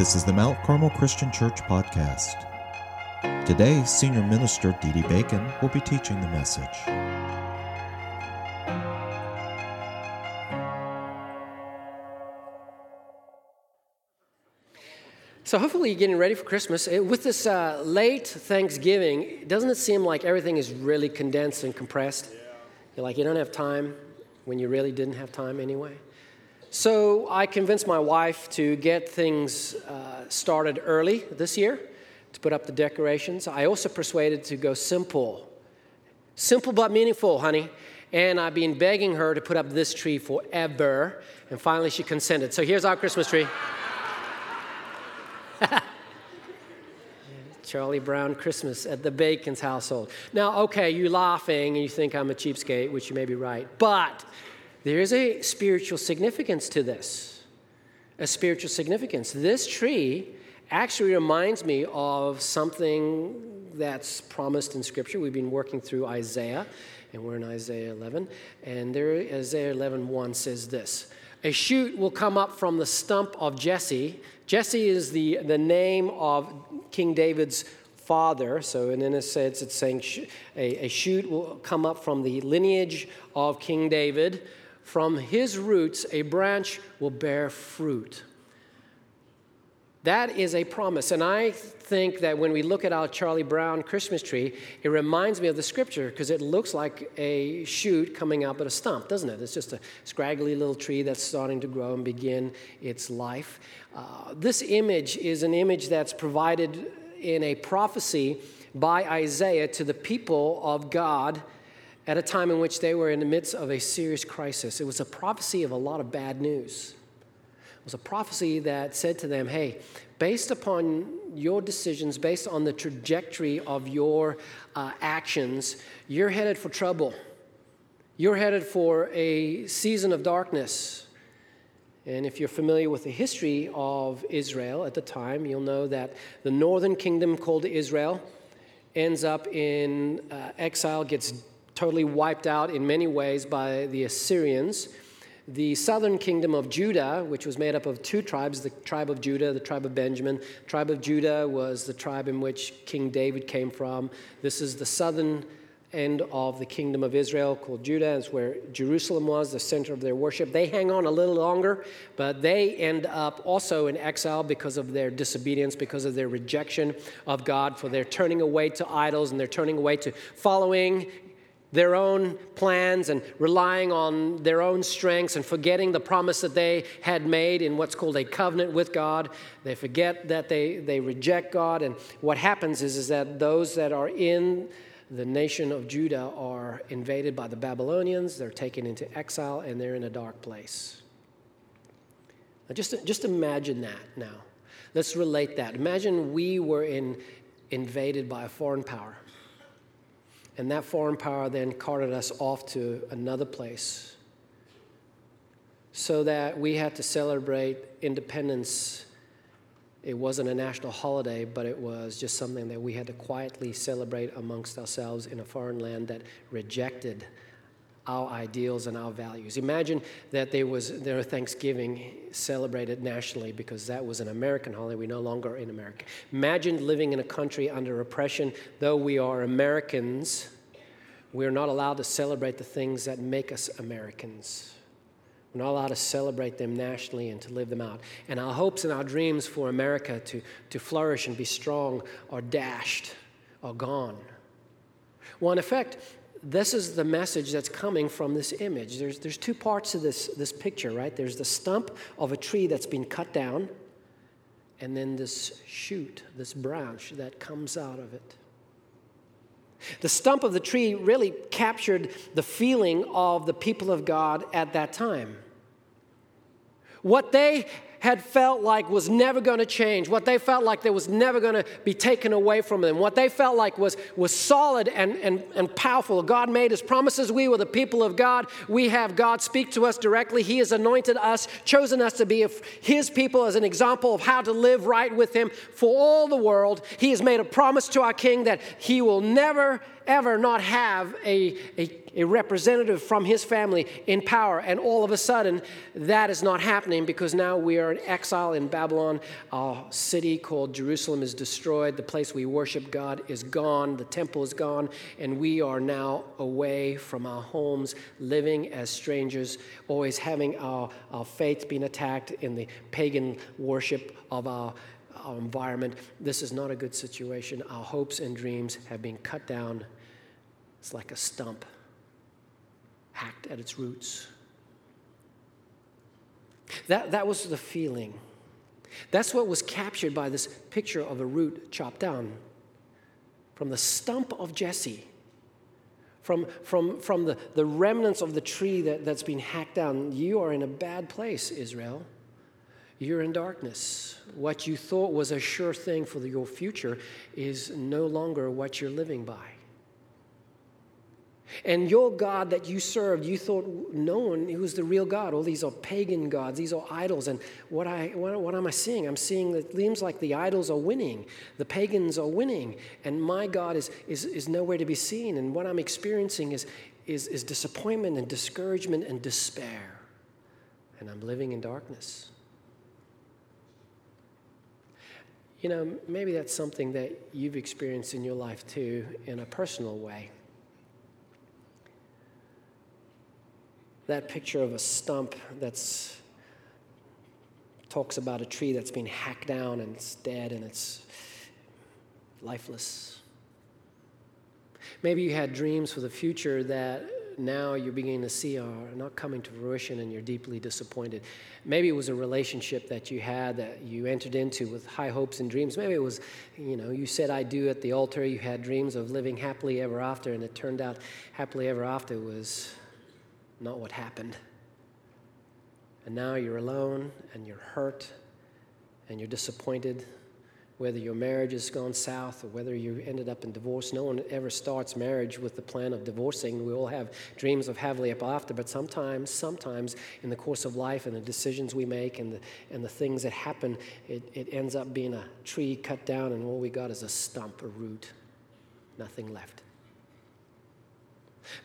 This is the Mount Carmel Christian Church podcast. Today, Senior Minister Dee Dee Bacon will be teaching the message. So hopefully you're getting ready for Christmas. Uh, With this uh, late Thanksgiving, doesn't it seem like everything is really condensed and compressed? You're like, you don't have time when you really didn't have time anyway. So I convinced my wife to get things uh, started early this year to put up the decorations. I also persuaded to go simple. Simple but meaningful, honey. And I've been begging her to put up this tree forever. And finally she consented. So here's our Christmas tree. Charlie Brown Christmas at the Bacon's household. Now, okay, you're laughing and you think I'm a cheapskate, which you may be right, but there is a spiritual significance to this. A spiritual significance. This tree actually reminds me of something that's promised in Scripture. We've been working through Isaiah, and we're in Isaiah 11. And there, Isaiah 11 1 says this A shoot will come up from the stump of Jesse. Jesse is the, the name of King David's father. So, in a sense, it's saying a, a shoot will come up from the lineage of King David. From his roots, a branch will bear fruit. That is a promise. And I think that when we look at our Charlie Brown Christmas tree, it reminds me of the scripture because it looks like a shoot coming up at a stump, doesn't it? It's just a scraggly little tree that's starting to grow and begin its life. Uh, this image is an image that's provided in a prophecy by Isaiah to the people of God at a time in which they were in the midst of a serious crisis. It was a prophecy of a lot of bad news. It was a prophecy that said to them, hey, based upon your decisions, based on the trajectory of your uh, actions, you're headed for trouble. You're headed for a season of darkness. And if you're familiar with the history of Israel at the time, you'll know that the northern kingdom called Israel ends up in uh, exile, gets totally wiped out in many ways by the Assyrians. The southern kingdom of Judah, which was made up of two tribes, the tribe of Judah, the tribe of Benjamin. The tribe of Judah was the tribe in which King David came from. This is the southern end of the kingdom of Israel called Judah. It's where Jerusalem was, the center of their worship. They hang on a little longer, but they end up also in exile because of their disobedience, because of their rejection of God, for their turning away to idols and they're turning away to following their own plans and relying on their own strengths and forgetting the promise that they had made in what's called a covenant with God. They forget that they, they reject God. And what happens is, is that those that are in the nation of Judah are invaded by the Babylonians, they're taken into exile, and they're in a dark place. Now just, just imagine that now. Let's relate that. Imagine we were in, invaded by a foreign power. And that foreign power then carted us off to another place so that we had to celebrate independence. It wasn't a national holiday, but it was just something that we had to quietly celebrate amongst ourselves in a foreign land that rejected our ideals and our values. Imagine that there was their Thanksgiving celebrated nationally because that was an American holiday. We no longer in America. Imagine living in a country under oppression. Though we are Americans, we're not allowed to celebrate the things that make us Americans. We're not allowed to celebrate them nationally and to live them out. And our hopes and our dreams for America to, to flourish and be strong are dashed, are gone. Well, in effect, this is the message that's coming from this image. There's, there's two parts to this, this picture, right? There's the stump of a tree that's been cut down, and then this shoot, this branch that comes out of it. The stump of the tree really captured the feeling of the people of God at that time. What they had felt like was never going to change, what they felt like that was never going to be taken away from them, what they felt like was, was solid and, and, and powerful. God made His promises. We were the people of God. We have God speak to us directly. He has anointed us, chosen us to be His people as an example of how to live right with Him for all the world. He has made a promise to our King that He will never ever not have a, a, a, representative from his family in power. And all of a sudden, that is not happening because now we are in exile in Babylon. Our city called Jerusalem is destroyed. The place we worship God is gone. The temple is gone. And we are now away from our homes, living as strangers, always having our, our faith being attacked in the pagan worship of our our environment. This is not a good situation. Our hopes and dreams have been cut down. It's like a stump, hacked at its roots. That, that was the feeling. That's what was captured by this picture of a root chopped down from the stump of Jesse, from, from, from the, the remnants of the tree that, that's been hacked down. You are in a bad place, Israel you're in darkness. What you thought was a sure thing for your future is no longer what you're living by. And your God that you served, you thought no one he was the real God. All these are pagan gods, these are idols. And what, I, what, what am I seeing? I'm seeing that it seems like the idols are winning, the pagans are winning, and my God is, is, is nowhere to be seen. And what I'm experiencing is, is, is disappointment and discouragement and despair. And I'm living in darkness. You know, maybe that's something that you've experienced in your life too, in a personal way. That picture of a stump that's talks about a tree that's been hacked down and it's dead and it's lifeless. Maybe you had dreams for the future that now you're beginning to see are not coming to fruition and you're deeply disappointed. Maybe it was a relationship that you had that you entered into with high hopes and dreams. Maybe it was, you know, you said, I do at the altar. You had dreams of living happily ever after, and it turned out happily ever after was not what happened. And now you're alone and you're hurt and you're disappointed whether your marriage has gone south or whether you ended up in divorce. No one ever starts marriage with the plan of divorcing. We all have dreams of happily ever after, but sometimes, sometimes in the course of life and the decisions we make and the, and the things that happen, it, it ends up being a tree cut down and all we got is a stump, a root, nothing left.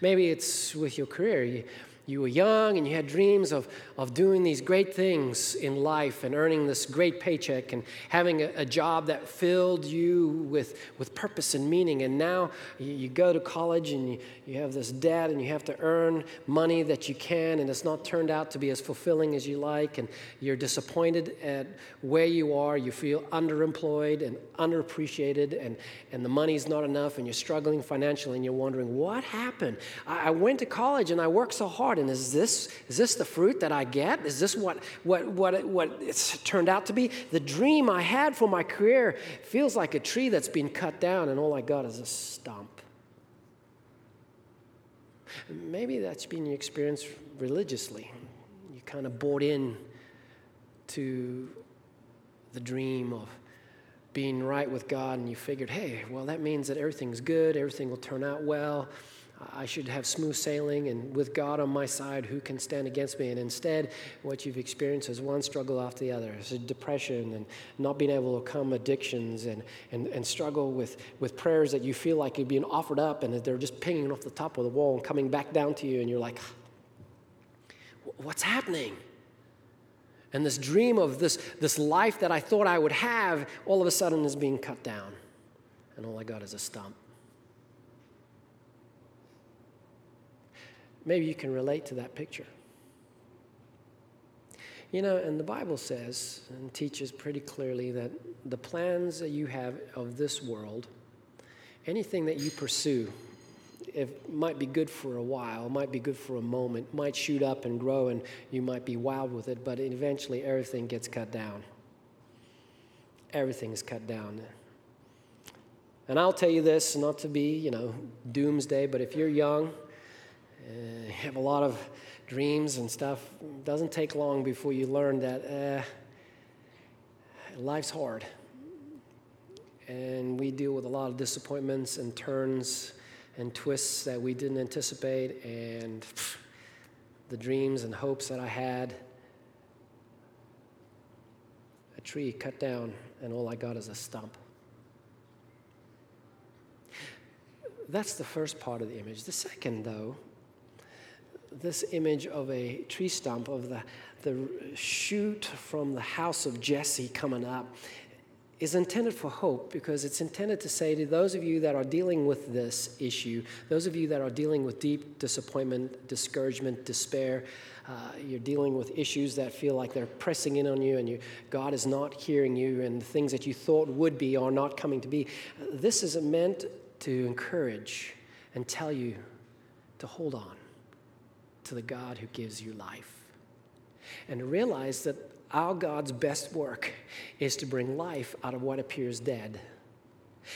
Maybe it's with your career. You, you were young and you had dreams of, of doing these great things in life and earning this great paycheck and having a, a job that filled you with, with purpose and meaning. And now you, you, go to college and you, you have this debt and you have to earn money that you can, and it's not turned out to be as fulfilling as you like. And you're disappointed at where you are. You feel underemployed and underappreciated, and, and the money's not enough, and you're struggling financially, and you're wondering, what happened? I, I went to college and I worked so hard and is this, is this the fruit that I get? Is this what, what, what, what it's turned out to be? The dream I had for my career feels like a tree that's been cut down, and all I got is a stump. Maybe that's been your experience religiously. You kind of bought in to the dream of being right with God, and you figured, hey, well, that means that everything's good, everything will turn out well. I should have smooth sailing, and with God on my side, who can stand against me? And instead, what you've experienced is one struggle after the other. It's depression and not being able to overcome addictions and, and, and struggle with, with prayers that you feel like you're being offered up and they're just pinging off the top of the wall and coming back down to you, and you're like, what's happening? And this dream of this, this life that I thought I would have all of a sudden is being cut down. And all I got is a stump. Maybe you can relate to that picture. You know, and the Bible says and teaches pretty clearly that the plans that you have of this world, anything that you pursue, it might be good for a while, might be good for a moment, might shoot up and grow, and you might be wild with it, but eventually everything gets cut down. Everything is cut down. And I'll tell you this, not to be, you know, doomsday, but if you're young, uh, have a lot of dreams and stuff. It doesn't take long before you learn that uh, life's hard. And we deal with a lot of disappointments and turns and twists that we didn't anticipate. And pff, the dreams and hopes that I had, a tree cut down, and all I got is a stump. that's the first part of the image. The second, though, this image of a tree stump, of the, the shoot from the house of Jesse coming up, is intended for hope because it's intended to say to those of you that are dealing with this issue, those of you that are dealing with deep disappointment, discouragement, despair, uh, you're dealing with issues that feel like they're pressing in on you and you, God is not hearing you and things that you thought would be are not coming to be. This is meant to encourage and tell you to hold on to the God who gives you life and realize that our God's best work is to bring life out of what appears dead.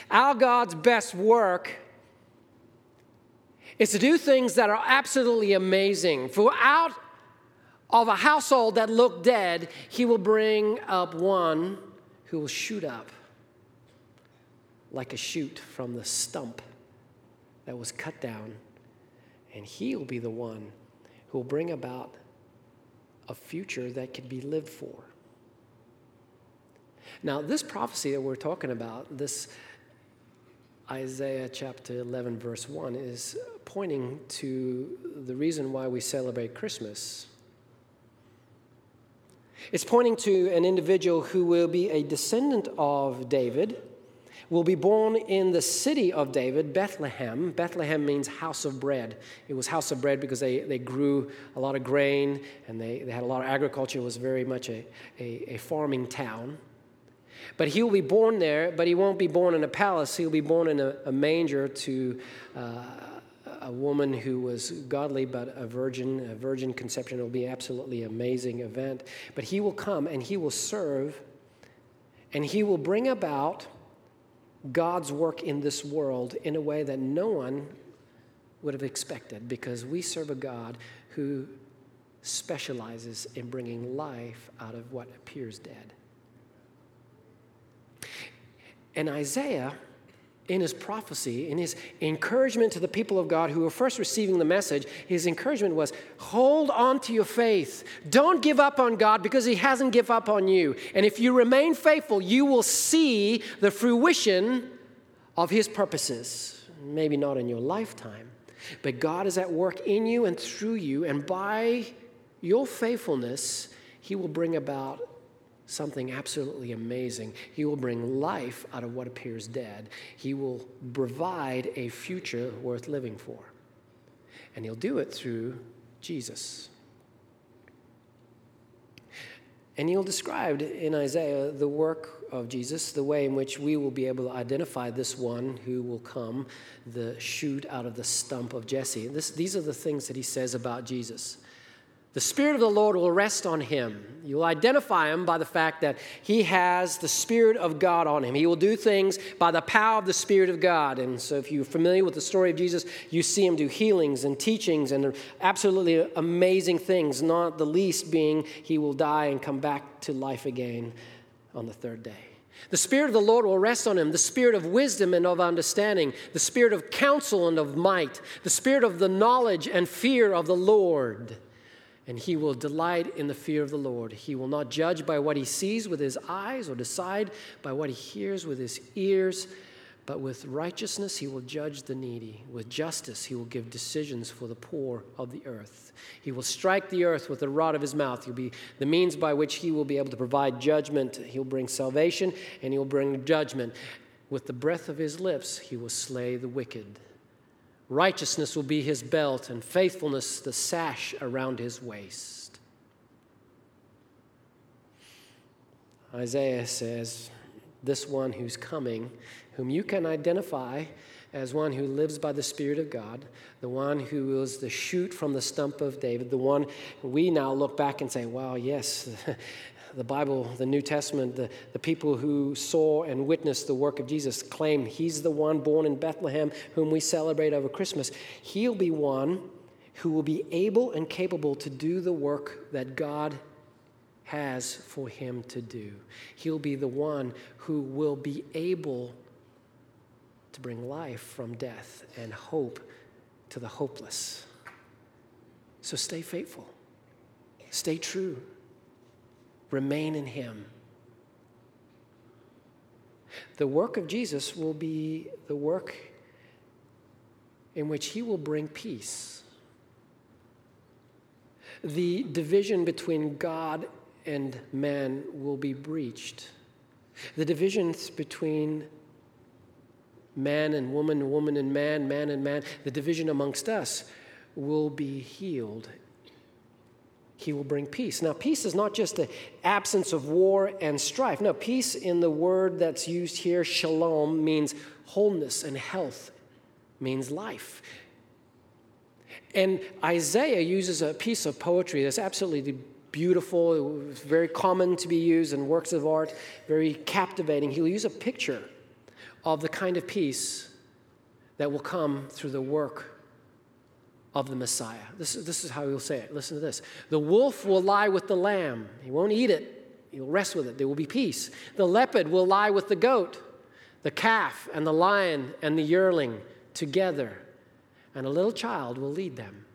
Our God's best work is to do things that are absolutely amazing. For out of a household that looked dead, He will bring up one who will shoot up like a shoot from the stump that was cut down. And He will be the one who will bring about a future that can be lived for. Now, this prophecy that we're talking about, this Isaiah chapter 11, verse 1, is pointing to the reason why we celebrate Christmas. It's pointing to an individual who will be a descendant of David will be born in the city of David, Bethlehem. Bethlehem means house of bread. It was house of bread because they, they grew a lot of grain and they, they had a lot of agriculture. It was very much a, a, a farming town. But he will be born there, but he won't be born in a palace. He'll be born in a, a manger to uh, a woman who was godly but a virgin. A virgin conception will be absolutely amazing event. But he will come and he will serve and he will bring about God's work in this world in a way that no one would have expected because we serve a God who specializes in bringing life out of what appears dead. And Isaiah in his prophecy, in his encouragement to the people of God who were first receiving the message, his encouragement was hold on to your faith. Don't give up on God because he hasn't given up on you. And if you remain faithful, you will see the fruition of his purposes. Maybe not in your lifetime, but God is at work in you and through you, and by your faithfulness, he will bring about something absolutely amazing. He will bring life out of what appears dead. He will provide a future worth living for. And he'll do it through Jesus. And he'll describe in Isaiah the work of Jesus, the way in which we will be able to identify this one who will come, the shoot out of the stump of Jesse. This, these are the things that he says about Jesus. The Spirit of the Lord will rest on him. You'll identify him by the fact that he has the Spirit of God on him. He will do things by the power of the Spirit of God. And so, if you're familiar with the story of Jesus, you see him do healings and teachings and absolutely amazing things, not the least being he will die and come back to life again on the third day. The Spirit of the Lord will rest on him the Spirit of wisdom and of understanding, the Spirit of counsel and of might, the Spirit of the knowledge and fear of the Lord and he will delight in the fear of the Lord. He will not judge by what he sees with his eyes or decide by what he hears with his ears, but with righteousness he will judge the needy. With justice he will give decisions for the poor of the earth. He will strike the earth with the rod of his mouth. He'll be the means by which he will be able to provide judgment. He'll bring salvation and he'll bring judgment. With the breath of his lips he will slay the wicked. Righteousness will be his belt, and faithfulness the sash around his waist. Isaiah says, This one who's coming, whom you can identify as one who lives by the Spirit of God, the one who is the shoot from the stump of David, the one we now look back and say, Wow, yes, the Bible, the New Testament, the, the people who saw and witnessed the work of Jesus claim he's the one born in Bethlehem whom we celebrate over Christmas. He'll be one who will be able and capable to do the work that God has for him to do. He'll be the one who will be able to bring life from death and hope to the hopeless. So stay faithful, stay true. Remain in Him. The work of Jesus will be the work in which he will bring peace. The division between God and man will be breached. The divisions between man and woman, woman and man, man and man, the division amongst us will be healed. He will bring peace. Now, peace is not just the absence of war and strife. No, peace in the word that's used here, shalom, means wholeness and health, means life. And Isaiah uses a piece of poetry that's absolutely beautiful, very common to be used in works of art, very captivating. He'll use a picture of the kind of peace that will come through the work of the Messiah. This is, this is how he'll say it. Listen to this The wolf will lie with the lamb, he won't eat it, he'll rest with it. There will be peace. The leopard will lie with the goat, the calf and the lion and the yearling together, and a little child will lead them.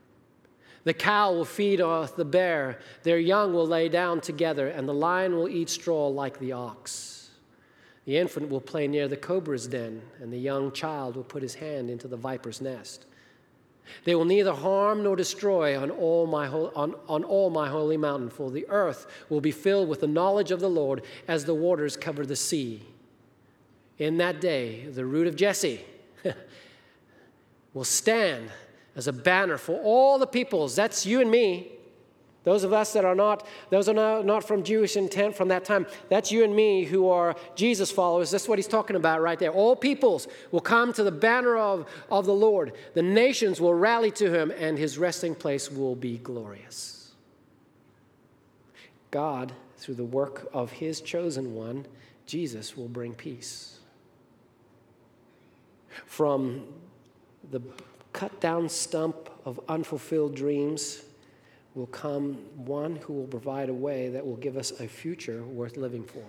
The cow will feed off the bear, their young will lay down together, and the lion will eat straw like the ox. The infant will play near the cobra's den, and the young child will put his hand into the viper's nest. They will neither harm nor destroy on all, my on, on all my holy mountain, for the earth will be filled with the knowledge of the Lord as the waters cover the sea. In that day, the root of Jesse will stand as a banner for all the peoples. That's you and me. Those of us that are not, those are not, from Jewish intent from that time, that's you and me who are Jesus followers. That's what he's talking about right there. All peoples will come to the banner of, of the Lord. The nations will rally to him, and his resting place will be glorious. God, through the work of his chosen one, Jesus, will bring peace. From the cut down stump of unfulfilled dreams will come one who will provide a way that will give us a future worth living for.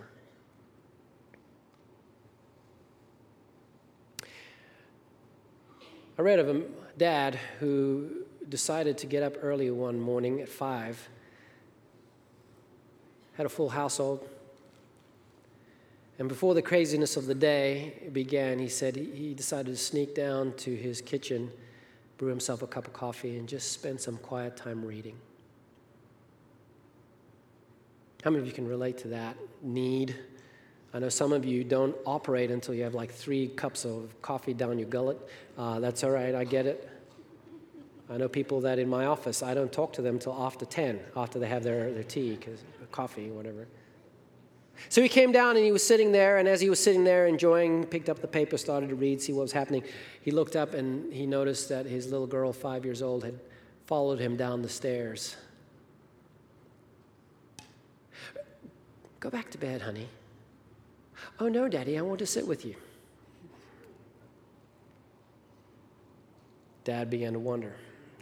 I read of a dad who decided to get up early one morning at five, had a full household, and before the craziness of the day began, he said he decided to sneak down to his kitchen, brew himself a cup of coffee, and just spend some quiet time reading. How many of you can relate to that need? I know some of you don't operate until you have like three cups of coffee down your gullet. Uh, that's all right, I get it. I know people that in my office, I don't talk to them until after 10, after they have their, their tea, cause, coffee, whatever. So he came down and he was sitting there, and as he was sitting there enjoying, picked up the paper, started to read, see what was happening. He looked up and he noticed that his little girl, five years old, had followed him down the stairs. Go back to bed, honey. Oh, no, Daddy, I want to sit with you. Dad began to wonder.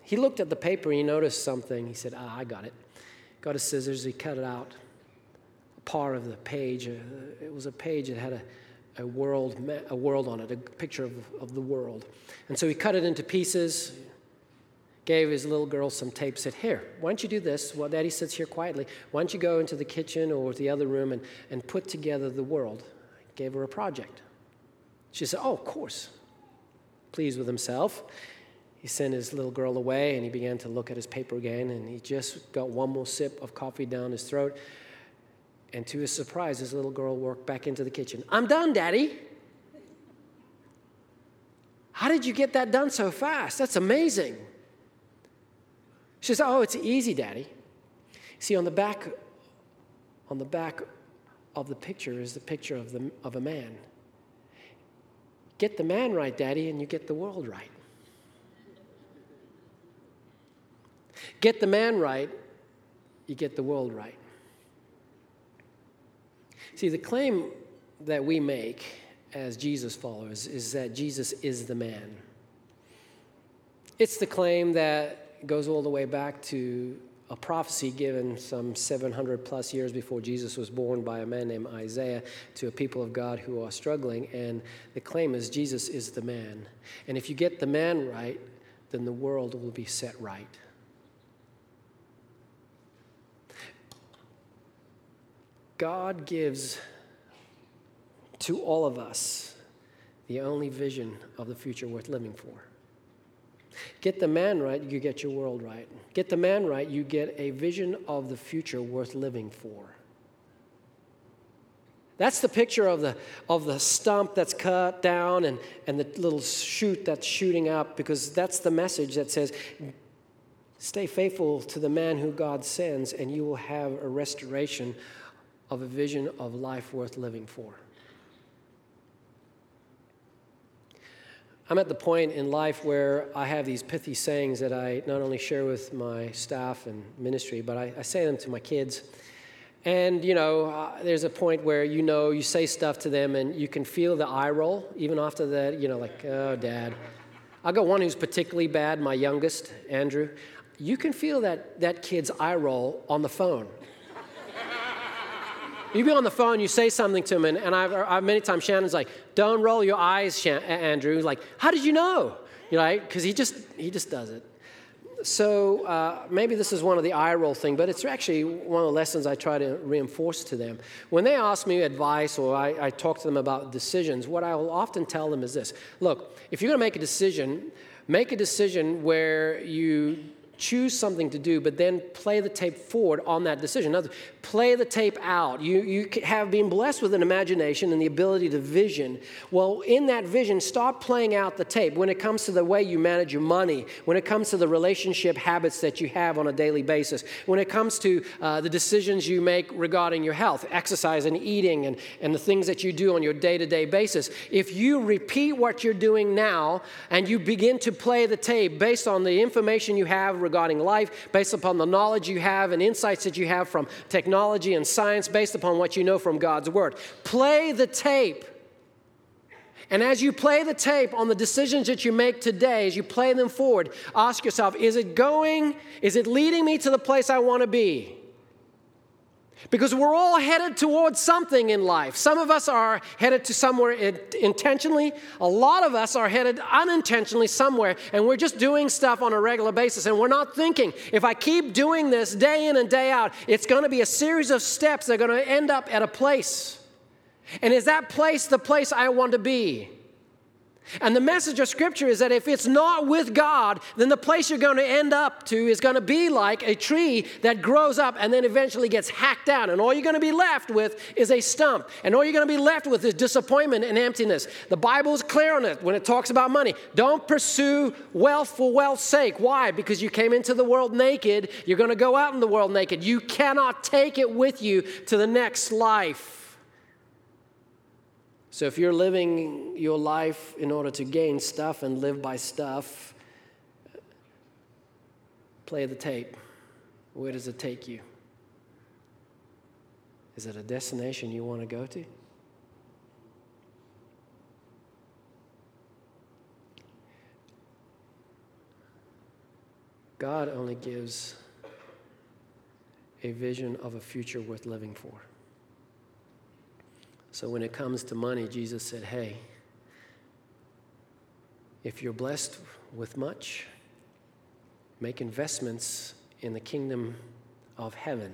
He looked at the paper and he noticed something. He said, Ah, I got it. Got his scissors, he cut it out. A part of the page, uh, it was a page that had a, a, world, a world on it, a picture of, of the world. And so he cut it into pieces, gave his little girl some tape, said, Here, why don't you do this? While daddy sits here quietly, why don't you go into the kitchen or the other room and, and put together the world? Gave her a project. She said, Oh, of course. Pleased with himself, he sent his little girl away and he began to look at his paper again. And he just got one more sip of coffee down his throat. And to his surprise, his little girl walked back into the kitchen. I'm done, Daddy. How did you get that done so fast? That's amazing. She says, Oh, it's easy, Daddy. See, on the back, on the back of the picture is the picture of, the, of a man. Get the man right, Daddy, and you get the world right. Get the man right, you get the world right. See, the claim that we make as Jesus followers is that Jesus is the man. It's the claim that goes all the way back to a prophecy given some 700 plus years before Jesus was born by a man named Isaiah to a people of God who are struggling. And the claim is Jesus is the man. And if you get the man right, then the world will be set right. God gives to all of us the only vision of the future worth living for. Get the man right, you get your world right. Get the man right, you get a vision of the future worth living for. That's the picture of the, of the stump that's cut down and, and the little shoot that's shooting up, because that's the message that says, Stay faithful to the man who God sends, and you will have a restoration of a vision of life worth living for. I'm at the point in life where I have these pithy sayings that I not only share with my staff and ministry, but I, I say them to my kids. And, you know, uh, there's a point where, you know, you say stuff to them and you can feel the eye roll, even after that, you know, like, oh, dad. I got one who's particularly bad, my youngest, Andrew. You can feel that, that kid's eye roll on the phone. You be on the phone, you say something to him, and, and I've, I've, many times Shannon's like, "Don't roll your eyes, Shan- Andrew." Like, how did you know? You know, because he just he just does it. So uh, maybe this is one of the eye roll thing, but it's actually one of the lessons I try to reinforce to them. When they ask me advice or I, I talk to them about decisions, what I will often tell them is this: Look, if you're going to make a decision, make a decision where you choose something to do, but then play the tape forward on that decision. Other, play the tape out. You, you have been blessed with an imagination and the ability to vision. Well, in that vision, start playing out the tape when it comes to the way you manage your money, when it comes to the relationship habits that you have on a daily basis, when it comes to uh, the decisions you make regarding your health, exercise and eating, and, and the things that you do on your day to day basis. If you repeat what you're doing now and you begin to play the tape based on the information you have regarding life, based upon the knowledge you have and insights that you have from technology and science, based upon what you know from God's Word. Play the tape. And as you play the tape on the decisions that you make today, as you play them forward, ask yourself is it going, is it leading me to the place I want to be? Because we're all headed towards something in life. Some of us are headed to somewhere intentionally. A lot of us are headed unintentionally somewhere, and we're just doing stuff on a regular basis. And we're not thinking, if I keep doing this day in and day out, it's going to be a series of steps that are going to end up at a place. And is that place the place I want to be? And the message of Scripture is that if it's not with God, then the place you're going to end up to is going to be like a tree that grows up and then eventually gets hacked down. And all you're going to be left with is a stump. And all you're going to be left with is disappointment and emptiness. The Bible is clear on it when it talks about money. Don't pursue wealth for wealth's sake. Why? Because you came into the world naked. You're going to go out in the world naked. You cannot take it with you to the next life. So if you're living your life in order to gain stuff and live by stuff, play the tape. Where does it take you? Is it a destination you want to go to? God only gives a vision of a future worth living for. So when it comes to money, Jesus said, Hey, if you're blessed with much, make investments in the kingdom of heaven.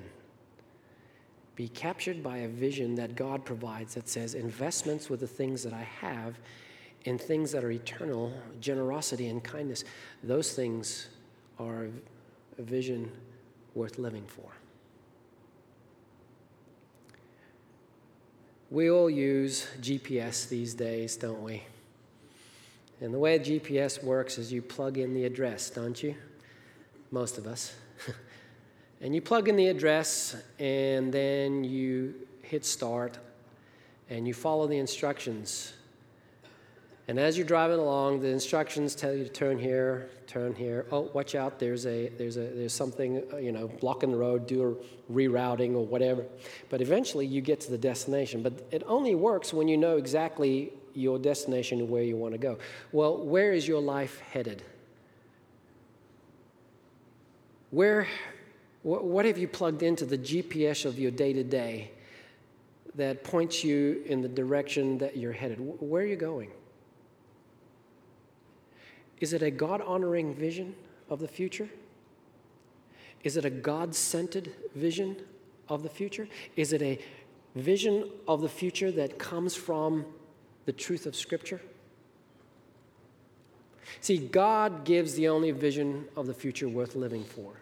Be captured by a vision that God provides that says, investments with the things that I have in things that are eternal, generosity and kindness. Those things are a vision worth living for. We all use GPS these days, don't we? And the way GPS works is you plug in the address, don't you? Most of us. and you plug in the address, and then you hit start, and you follow the instructions. And as you're driving along, the instructions tell you to turn here, turn here. Oh, watch out! There's a there's a there's something uh, you know blocking the road. Do a rerouting or whatever. But eventually, you get to the destination. But it only works when you know exactly your destination and where you want to go. Well, where is your life headed? Where, what have you plugged into the GPS of your day to day that points you in the direction that you're headed? Where are you going? Is it a God honoring vision of the future? Is it a God centered vision of the future? Is it a vision of the future that comes from the truth of Scripture? See, God gives the only vision of the future worth living for.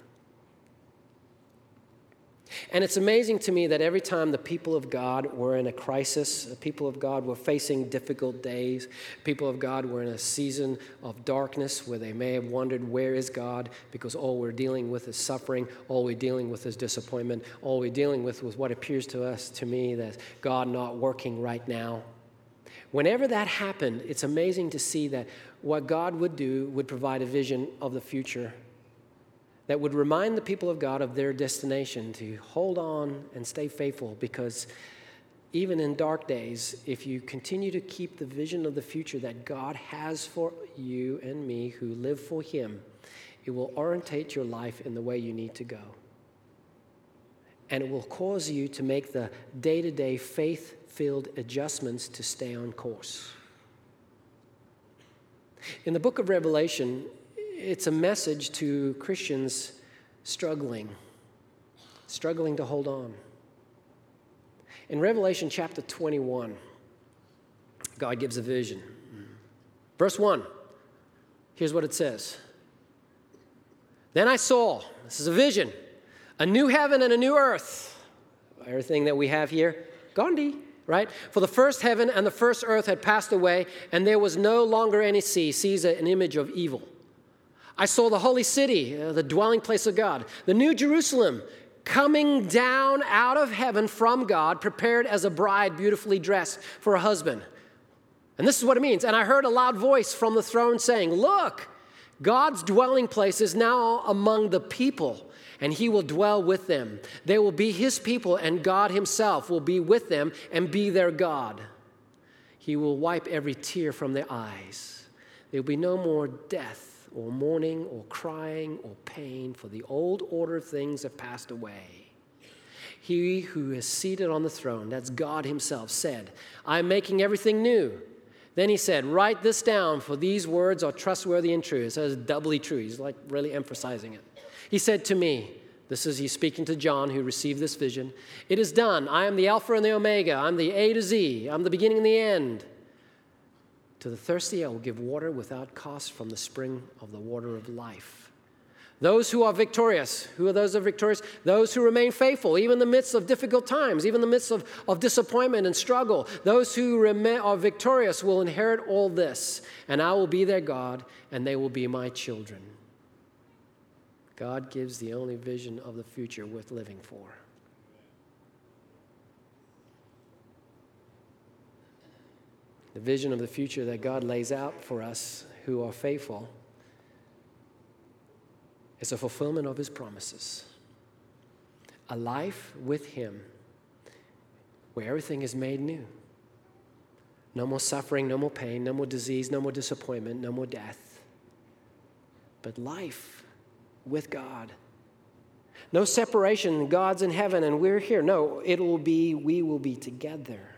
And it's amazing to me that every time the people of God were in a crisis, the people of God were facing difficult days, people of God were in a season of darkness where they may have wondered, where is God? Because all we're dealing with is suffering, all we're dealing with is disappointment, all we're dealing with was what appears to us, to me, that God not working right now. Whenever that happened, it's amazing to see that what God would do would provide a vision of the future that would remind the people of God of their destination to hold on and stay faithful because even in dark days, if you continue to keep the vision of the future that God has for you and me who live for Him, it will orientate your life in the way you need to go. And it will cause you to make the day to day faith filled adjustments to stay on course. In the book of Revelation, it's a message to Christians struggling, struggling to hold on. In Revelation chapter 21, God gives a vision. Verse 1, here's what it says Then I saw, this is a vision, a new heaven and a new earth. Everything that we have here, Gandhi, right? For the first heaven and the first earth had passed away, and there was no longer any sea. Sea is an image of evil. I saw the holy city, uh, the dwelling place of God, the new Jerusalem, coming down out of heaven from God, prepared as a bride beautifully dressed for a husband. And this is what it means. And I heard a loud voice from the throne saying, Look, God's dwelling place is now among the people, and he will dwell with them. They will be his people, and God himself will be with them and be their God. He will wipe every tear from their eyes. There will be no more death or mourning or crying or pain, for the old order of things have passed away. He who is seated on the throne, that's God Himself, said, I'm making everything new. Then he said, Write this down, for these words are trustworthy and true. It says doubly true. He's like really emphasizing it. He said to me, this is he's speaking to John who received this vision. It is done. I am the Alpha and the Omega. I'm the A to Z. I'm the beginning and the end. To the thirsty, I will give water without cost from the spring of the water of life. Those who are victorious, who are those who are victorious? Those who remain faithful, even in the midst of difficult times, even in the midst of, of disappointment and struggle. Those who remain, are victorious will inherit all this, and I will be their God, and they will be my children. God gives the only vision of the future worth living for. The vision of the future that God lays out for us who are faithful is a fulfillment of his promises. A life with him where everything is made new. No more suffering, no more pain, no more disease, no more disappointment, no more death. But life with God. No separation. God's in heaven and we're here. No, it will be, we will be together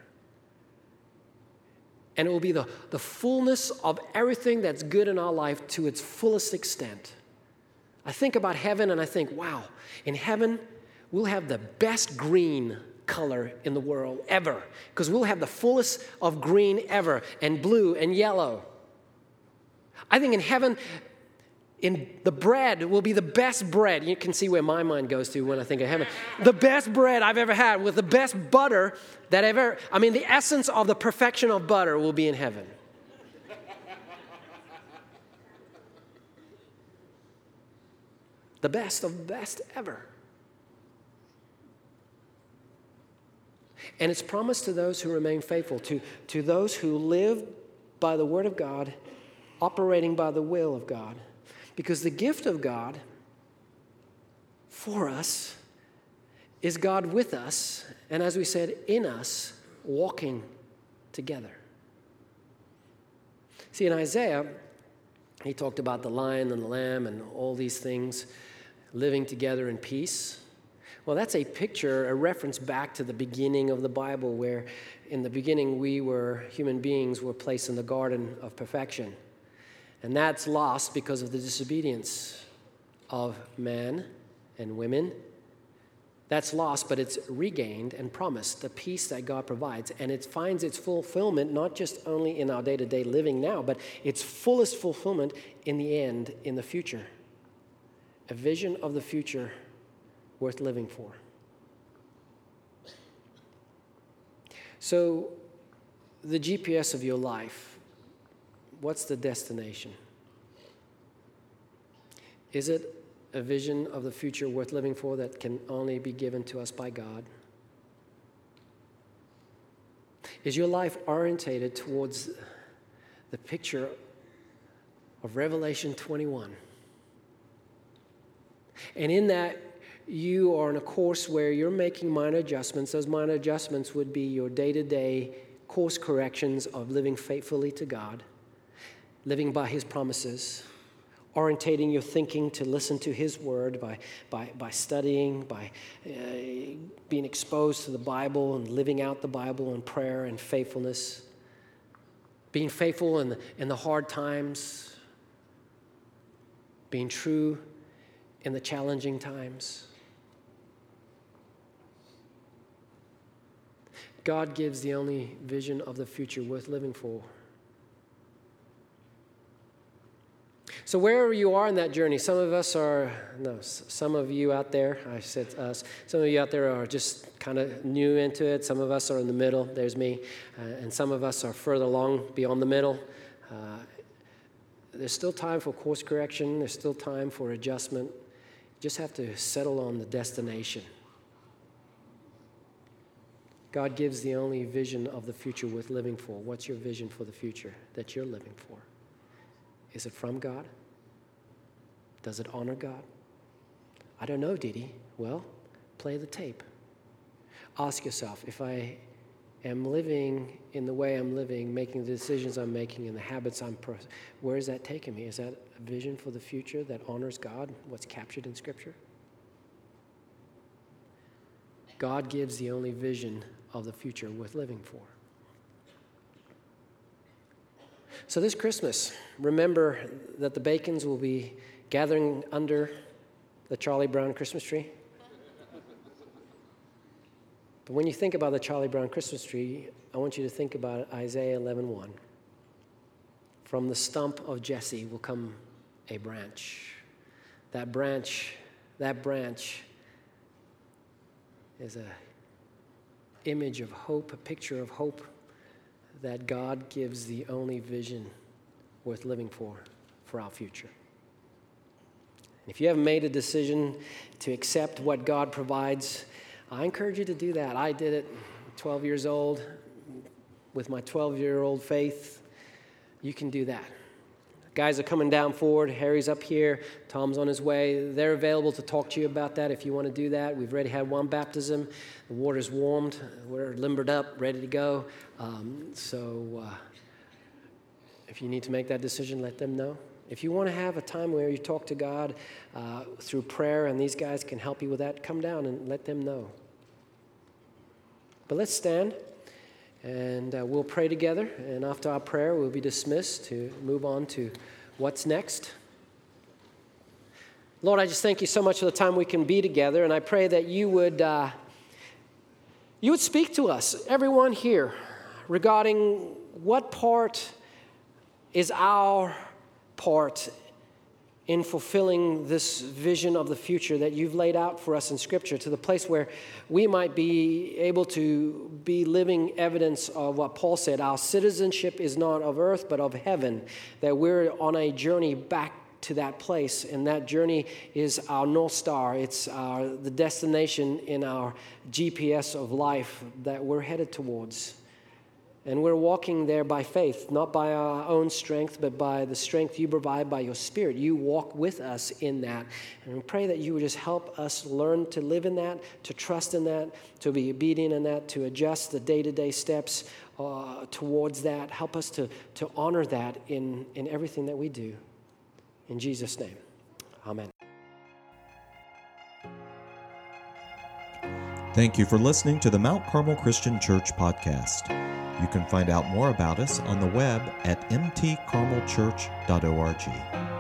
and it will be the, the fullness of everything that's good in our life to its fullest extent. I think about heaven and I think, wow, in heaven, we'll have the best green color in the world ever because we'll have the fullest of green ever and blue and yellow. I think in heaven, in the bread will be the best bread. You can see where my mind goes to when I think of heaven. The best bread I've ever had with the best butter that I've ever, I mean, the essence of the perfection of butter will be in heaven. The best of the best ever. And it's promised to those who remain faithful, to, to those who live by the word of God, operating by the will of God. Because the gift of God for us is God with us, and as we said, in us, walking together. See, in Isaiah, he talked about the lion and the lamb and all these things living together in peace. Well, that's a picture, a reference back to the beginning of the Bible, where in the beginning we were, human beings were placed in the garden of perfection. And that's lost because of the disobedience of men and women that's lost, but it's regained and promised, the peace that God provides. And it finds its fulfillment not just only in our day to day living now, but its fullest fulfillment in the end, in the future. A vision of the future worth living for. So, the GPS of your life, what's the destination? Is it a vision of the future worth living for that can only be given to us by God? Is your life orientated towards the picture of Revelation 21? And in that, you are on a course where you're making minor adjustments. Those minor adjustments would be your day to day course corrections of living faithfully to God, living by His promises orientating your thinking to listen to His Word by, by, by studying, by uh, being exposed to the Bible and living out the Bible in prayer and faithfulness, being faithful in the, in the hard times, being true in the challenging times. God gives the only vision of the future worth living for. So, wherever you are in that journey, some of us are, no, some of you out there, I said us, some of you out there are just kind of new into it. Some of us are in the middle, there's me, uh, and some of us are further along beyond the middle. Uh, there's still time for course correction, there's still time for adjustment. You just have to settle on the destination. God gives the only vision of the future worth living for. What's your vision for the future that you're living for? Is it from God? Does it honor God? I don't know, Didi. Well, play the tape. Ask yourself if I am living in the way I'm living, making the decisions I'm making, and the habits I'm, pro- where is that taking me? Is that a vision for the future that honors God, what's captured in Scripture? God gives the only vision of the future worth living for. So, this Christmas, remember that the Bacons will be gathering under the Charlie Brown Christmas tree. But when you think about the Charlie Brown Christmas tree, I want you to think about Isaiah 11:1. From the stump of Jesse will come a branch. That branch, that branch is a image of hope, a picture of hope that God gives the only vision worth living for for our future. If you haven't made a decision to accept what God provides, I encourage you to do that. I did it 12 years old with my 12 year old faith. You can do that. Guys are coming down forward. Harry's up here. Tom's on his way. They're available to talk to you about that if you want to do that. We've already had one baptism. The water's warmed. We're limbered up, ready to go. Um, so uh, if you need to make that decision, let them know. If you want to have a time where you talk to God uh, through prayer and these guys can help you with that, come down and let them know. But let's stand and uh, we'll pray together. And after our prayer, we'll be dismissed to move on to what's next. Lord, I just thank you so much for the time we can be together, and I pray that you would, uh, you would speak to us, everyone here, regarding what part is our part in fulfilling this vision of the future that you've laid out for us in Scripture to the place where we might be able to be living evidence of what Paul said our citizenship is not of earth but of heaven, that we're on a journey back to that place and that journey is our north star. It's our, the destination in our gps of life that we're headed towards and we're walking there by faith, not by our own strength, but by the strength you provide by your Spirit. You walk with us in that. And we pray that you would just help us learn to live in that, to trust in that, to be obedient in that, to adjust the day to day steps uh, towards that. Help us to, to honor that in, in everything that we do. In Jesus' name, amen. Thank you for listening to the Mount Carmel Christian Church podcast. You can find out more about us on the web at mtcarmelchurch.org.